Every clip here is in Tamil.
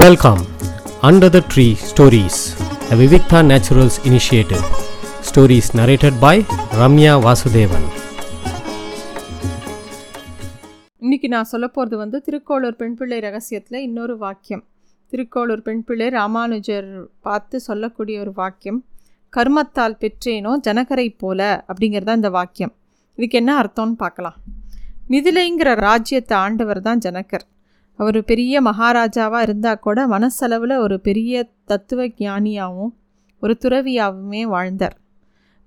Welcome under the tree stories the Vivikta Naturals initiative stories narrated by Ramya Vasudevan இன்னைக்கு நான் சொல்ல போகிறது வந்து திருக்கோளூர் பெண் பிள்ளை ரகசியத்தில் இன்னொரு வாக்கியம். திருக்கோளூர் பெண் பிள்ளை ராமானுஜர் பார்த்து சொல்லக்கூடிய ஒரு வாக்கியம். கர்மத்தால் பெற்றேனோ ஜனகரை போல அப்படிங்கிறது தான் இந்த வாக்கியம். இதுக்கு என்ன அர்த்தம்னு பார்க்கலாம். மிதிலைங்கிற ராஜ்யத்தை ஆண்டவர் தான் ஜனகர். அவர் பெரிய மகாராஜாவாக இருந்தால் கூட மனசளவில் ஒரு பெரிய தத்துவ ஞானியாகவும் ஒரு துறவியாகவுமே வாழ்ந்தார்.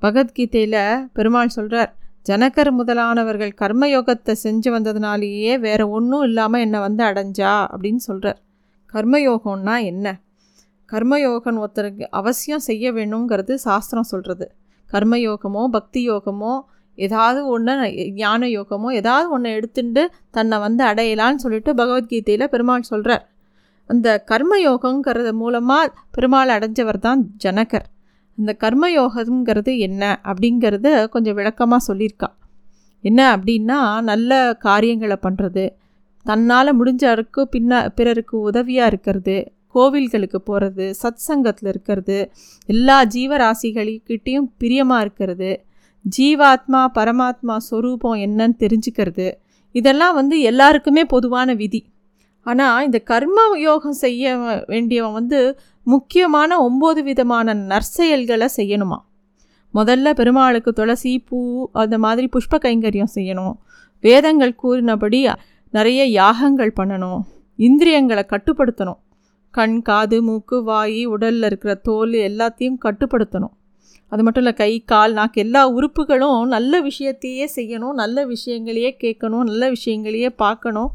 பகவத்கீதையில் பெருமாள் சொல்கிறார் ஜனகர் முதலானவர்கள் கர்மயோகத்தை செஞ்சு வந்ததுனாலேயே வேறு ஒன்றும் இல்லாமல் என்னை வந்து அடைஞ்சா? அப்படின்னு சொல்கிறார் கர்மயோகம்னா என்ன? கர்மயோகம் ஒருத்தருக்கு அவசியம் செய்ய வேணுங்கிறது சாஸ்திரம் சொல்கிறது கர்மயோகமோ பக்தி யோகமோ ஏதாவது ஒன்று ஞான யோகமோ ஏதாவது ஒன்று எடுத்துட்டு தன்னை வந்து அடையலான்னு சொல்லிட்டு பகவத்கீதையில் பெருமாள் சொல்கிறார் அந்த கர்மயோகங்கிறது மூலமாக பெருமாள் அடைஞ்சவர் தான் ஜனகர். அந்த கர்மயோகங்கிறது என்ன அப்படிங்கிறத கொஞ்சம் விளக்கமாக சொல்லியிருக்கா. என்ன அப்படின்னா நல்ல காரியங்களை பண்ணுறது தன்னால் முடிஞ்ச அளவுக்கு பின்ன பிறருக்கு உதவியாக இருக்கிறது கோவில்களுக்கு போகிறது சத் சங்கத்தில் இருக்கிறது எல்லா ஜீவராசிகளிக்கிட்டேயும் பிரியமாக இருக்கிறது ஜீவாத்மா பரமாத்மா ஸ்வரூபம் என்னன்னு தெரிஞ்சுக்கிறது. இதெல்லாம் வந்து எல்லாருக்குமே பொதுவான விதி. ஆனால் இந்த கர்ம யோகம் செய்ய வேண்டியவன் வந்து முக்கியமான ஒம்பது விதமான நற்செயல்களை செய்யணுமா? முதல்ல பெருமாளுக்கு துளசி பூ அந்த மாதிரி புஷ்ப கைங்கரியம் செய்யணும். வேதங்கள் கூறினபடி நிறைய யாகங்கள் பண்ணணும். இந்திரியங்களை கட்டுப்படுத்தணும். கண் காது மூக்கு வாய் உடலில் இருக்கிற தோல் எல்லாத்தையும் கட்டுப்படுத்தணும். அது மட்டும் இல்லை கை கால் நாக்கு எல்லா உறுப்புகளும் நல்ல விஷயத்தையே செய்யணும் நல்ல விஷயங்களையே கேட்கணும் நல்ல விஷயங்களையே பார்க்கணும்.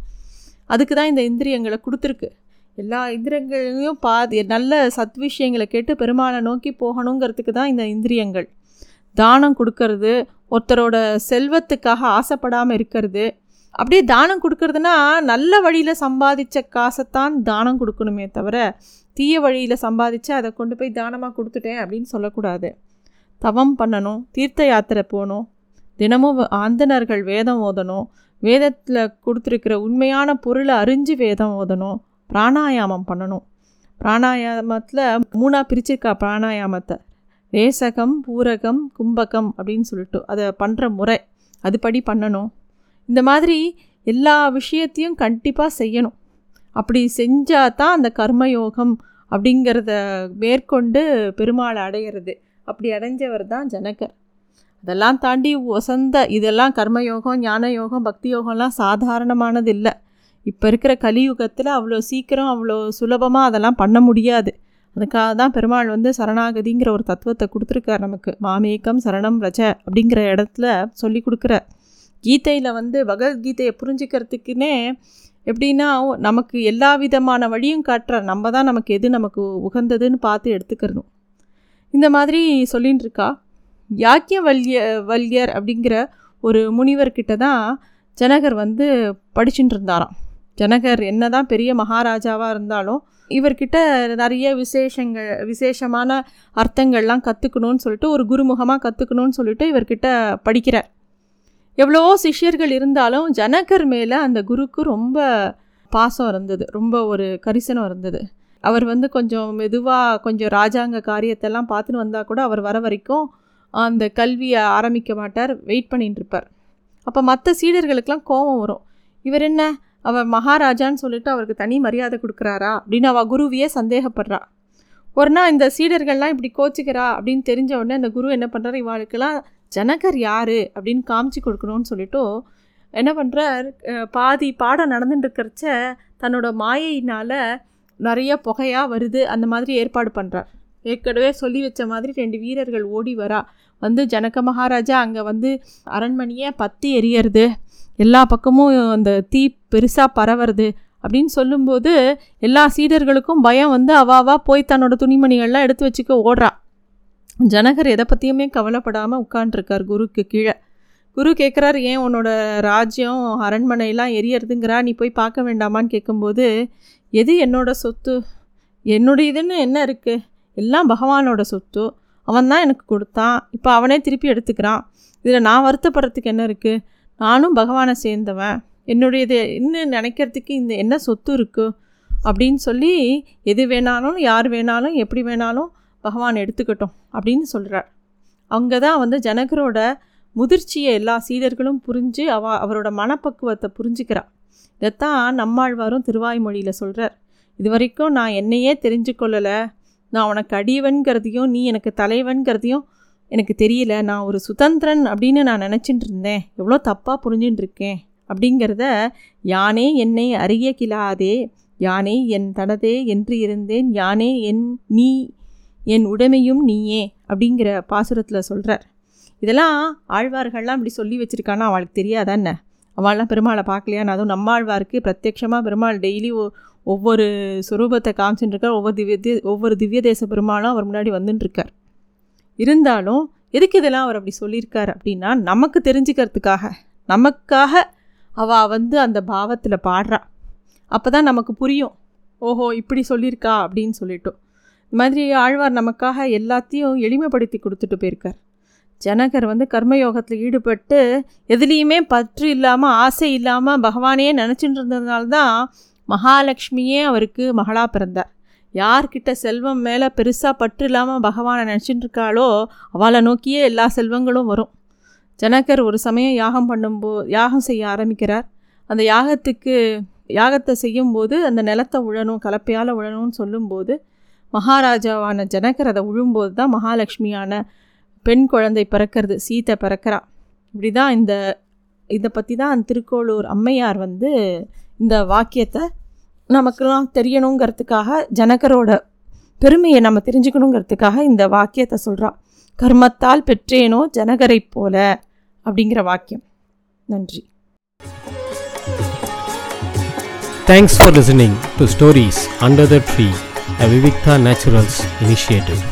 அதுக்கு தான் இந்த இந்திரியங்களை கொடுத்துருக்கு. எல்லா இந்திரியங்களையும் பாதி நல்ல சத் விஷயங்களை கேட்டு பெருமாளை நோக்கி போகணுங்கிறதுக்கு தான் இந்த இந்திரியங்கள். தானம் கொடுக்கறது ஒருத்தரோட செல்வத்துக்காக ஆசைப்படாமல் இருக்கிறது. அப்படியே தானம் கொடுக்கறதுனா நல்ல வழியில் சம்பாதிச்ச காசைத்தான் தானம் கொடுக்கணுமே தவிர தீய வழியில் சம்பாதிச்சு அதை கொண்டு போய் தானமாக கொடுத்துட்டேன் அப்படின்னு சொல்லக்கூடாது. தவம் பண்ணணும் தீர்த்த யாத்திரை போகணும் தினமும் ஆந்தனர்கள் வேதம் ஓதணும் வேதத்தில் கொடுத்துருக்கிற உண்மையான பொருளை அறிஞ்சு வேதம் ஓதணும் பிராணாயாமம் பண்ணணும். பிராணாயாமத்தில் மூணாக பிரிச்சிருக்கா பிராணாயாமத்தை. ரேசகம் பூரகம் கும்பகம் அப்படின்னு சொல்லிட்டு அதை பண்ணுற முறை அதுபடி பண்ணணும். இந்த மாதிரி எல்லா விஷயத்தையும் கண்டிப்பாக செய்யணும். அப்படி செஞ்சால் தான் அந்த கர்மயோகம் அப்படிங்கிறத மேற்கொண்டு பெருமாளை அடையிறது. அப்படி அடைஞ்சவர் தான் ஜனகர். அதெல்லாம் தாண்டி வசந்த இதெல்லாம் கர்மயோகம் ஞான யோகம் பக்தி யோகம்லாம் சாதாரணமானது இல்லை இப்போ இருக்கிற கலியுகத்தில் அவ்வளோ சீக்கிரம் அவ்வளோ சுலபமாக அதெல்லாம் பண்ண முடியாது. அதுக்காக தான் பெருமாள் வந்து சரணாகதிங்கிற ஒரு தத்துவத்தை கொடுத்துருக்கார் நமக்கு. மாமேக்கம் சரணம் ரஜ அப்படிங்கிற இடத்துல சொல்லி கொடுக்குறார். கீதையில் வந்து பகவத்கீதையை புரிஞ்சுக்கிறதுக்குன்னே எப்படின்னா நமக்கு எல்லா விதமான வழியும் காட்டுறார். நம்ம தான் நமக்கு எது நமக்கு உகந்ததுன்னு பார்த்து எடுத்துக்கிறணும். இந்த மாதிரி சொல்லின்னு இருக்கா யாக்கிய வல்ய வல்யர் அப்படிங்கிற ஒரு முனிவர்கிட்ட தான் ஜனகர் வந்து படிச்சுட்டு இருந்தாராம் ஜனகர் என்ன தான் பெரிய மகாராஜாவாக இருந்தாலும் இவர்கிட்ட நிறைய விசேஷங்கள் விசேஷமான அர்த்தங்கள்லாம் கற்றுக்கணும்னு சொல்லிட்டு ஒரு குருமுகமாக கற்றுக்கணும்னு சொல்லிட்டு இவர்கிட்ட படிக்கிறார். எவ்வளவோ சிஷ்யர்கள் இருந்தாலும் ஜனகர் மேலே அந்த குருக்கு ரொம்ப பாசம் இருந்தது. ரொம்ப ஒரு கரிசனம் இருந்தது. அவர் வந்து கொஞ்சம் மெதுவாக கொஞ்சம் ராஜாங்க காரியத்தெல்லாம் பார்த்துன்னு வந்தால் கூட அவர் வர வரைக்கும் அந்த கல்வியை ஆரம்பிக்க மாட்டார் வெயிட் பண்ணிட்டு இருப்பார். அப்போ மற்ற சீடர்களுக்கெல்லாம் கோபம் வரும். இவர் என்ன? அவர் மகாராஜான்னு சொல்லிட்டு அவருக்கு தனி மரியாதை கொடுக்குறாரா? அப்படின்னு அவள் குருவியே சந்தேகப்படுறா. ஒரு நாள் இந்த சீடர்கள்லாம் இப்படி கோச்சிக்கிறா அப்படின்னு தெரிஞ்ச உடனே அந்த குரு என்ன பண்ணுறாரு இவாளுக்கெல்லாம் ஜனகர் யார்? அப்படின்னு காமிச்சு கொடுக்கணும்னு சொல்லிட்டு என்ன பண்ணுறார் பாதி பாடம் நடந்துட்டு இருக்கிறச்ச தன்னோட மாயையினால் நிறைய புகையாக வருது அந்த மாதிரி ஏற்பாடு பண்ணுறார் ஏற்கனவே சொல்லி வச்ச மாதிரி ரெண்டு வீரர்கள் ஓடி வரா. வந்து ஜனக மகாராஜா அங்கே வந்து அரண்மனையை பற்றி எரியறது எல்லா பக்கமும் அந்த தீ பெருசாக பரவுறது அப்படின்னு சொல்லும்போது எல்லா சீடர்களுக்கும் பயம் வந்து அவாவா போய் தன்னோட துணிமணிகள்லாம் எடுத்து வச்சுக்க ஓடுறா. ஜனகர் எதை பற்றியுமே கவலைப்படாமல் உட்காண்ட்ருக்கார் குருக்கு கீழே. குரு கேட்குறாரு ஏன் உன்னோட ராஜ்யம் அரண்மனையெல்லாம் எரியறதுங்கிறா? நீ போய் பார்க்க வேண்டாமான்னு கேட்கும்போது எது என்னோட சொத்து? என்னுடைய இதுன்னு என்ன இருக்குது எல்லாம் பகவானோட சொத்து. அவன் தான் எனக்கு கொடுத்தான். இப்போ அவனே திருப்பி எடுத்துக்கிறான். இதில் நான் வருத்தப்படுறதுக்கு என்ன இருக்குது நானும் பகவானை சேர்ந்தவன். என்னுடையது இன்னும் நினைக்கிறதுக்கு இந்த என்ன சொத்து இருக்குது அப்படின்னு சொல்லி எது வேணாலும் யார் வேணாலும் எப்படி வேணாலும் பகவான் எடுத்துக்கட்டும் அப்படின்னு சொல்கிறார் அங்கே தான் வந்து ஜனகரோட முதிர்ச்சியை எல்லா சீடர்களும் புரிஞ்சு அவ அவரோட மனப்பக்குவத்தை புரிஞ்சுக்கிறாள் இதைத்தான் நம்மாழ்வாரும் திருவாய்மொழியில் சொல்கிறார் இது வரைக்கும் நான் என்னையே தெரிஞ்சு கொள்ளலை நான் உனக்கு அடியவன்கிறதையும் நீ எனக்கு தலைவன்கிறதையும் எனக்கு தெரியல. நான் ஒரு சுதந்திரன் அப்படின்னு நான் நினச்சிட்டு இருந்தேன் எவ்வளோ தப்பாக புரிஞ்சுட்டு இருக்கேன் அப்படிங்கிறத யானே என்னை அறிய கிளாதே. யானே என் தனதே என்று இருந்தேன். யானே என் நீ என் உடைமையும் நீயே அப்படிங்கிற பாசுரத்தில் சொல்கிறார் இதெல்லாம் ஆழ்வார்கள்லாம் இப்படி சொல்லி வச்சுருக்கானா? அவளுக்கு தெரியாதானே அவள்லாம் பெருமாளை பார்க்கலையான்னு அதுவும் நம்மாழ்வாருக்கு பிரத்யட்சமாக பெருமாள் டெய்லி ஒவ்வொரு சுரூபத்தை காமிச்சுட்டுருக்கார். ஒவ்வொரு திவ்ய ஒவ்வொரு திவ்ய தேச பெருமாளும் அவர் முன்னாடி வந்துட்டுருக்கார் இருந்தாலும் எதுக்கு இதெல்லாம் அவர் அப்படி சொல்லியிருக்கார் அப்படின்னா நமக்கு தெரிஞ்சுக்கிறதுக்காக நமக்காக அவள் வந்து அந்த பாவத்தில் பாடுறா. அப்போ தான் நமக்கு புரியும். ஓஹோ இப்படி சொல்லியிருக்கா அப்படின்னு சொல்லிட்டோம் இந்த மாதிரி ஆழ்வார் நமக்காக எல்லாத்தையும் எளிமைப்படுத்தி கொடுத்துட்டு போயிருக்கார். ஜனகர் வந்து கர்மயோகத்தில் ஈடுபட்டு எதுலேயுமே பற்று இல்லாமல் ஆசை இல்லாமல் பகவானே நினச்சிட்டு இருந்ததுனால தான் மகாலட்சுமியே அவருக்கு மகளாக பிறந்தார். யார்கிட்ட செல்வம் மேலே பெருசாக பற்று இல்லாமல் பகவானை நினச்சிட்டு இருக்காளோ அவளை நோக்கியே எல்லா செல்வங்களும் வரும். ஜனகர் ஒரு சமயம் யாகம் பண்ணும்போ யாகம் செய்ய ஆரம்பிக்கிறார். அந்த யாகத்துக்கு யாகத்தை செய்யும்போது அந்த நிலத்தை உழணும் கலப்பையால் உழணும்னு சொல்லும்போது மகாராஜாவான ஜனகர் அதை உழும்போது தான் மகாலட்சுமியான பெண் குழந்தை பிறக்கிறது சீத்தை பிறக்கிறா. இப்படி தான் இந்த இதை பற்றி தான் திருக்கோளூர் அம்மையார் வந்து இந்த வாக்கியத்தை நமக்கெல்லாம் தெரியணுங்கிறதுக்காக ஜனகரோட பெருமையை நம்ம தெரிஞ்சுக்கணுங்கிறதுக்காக இந்த வாக்கியத்தை சொல்கிறா கர்மத்தால் பெற்றேனோ ஜனகரை போல அப்படிங்கிற வாக்கியம். நன்றி. Thanks for listening to stories under the tree a Vivikta Naturals initiative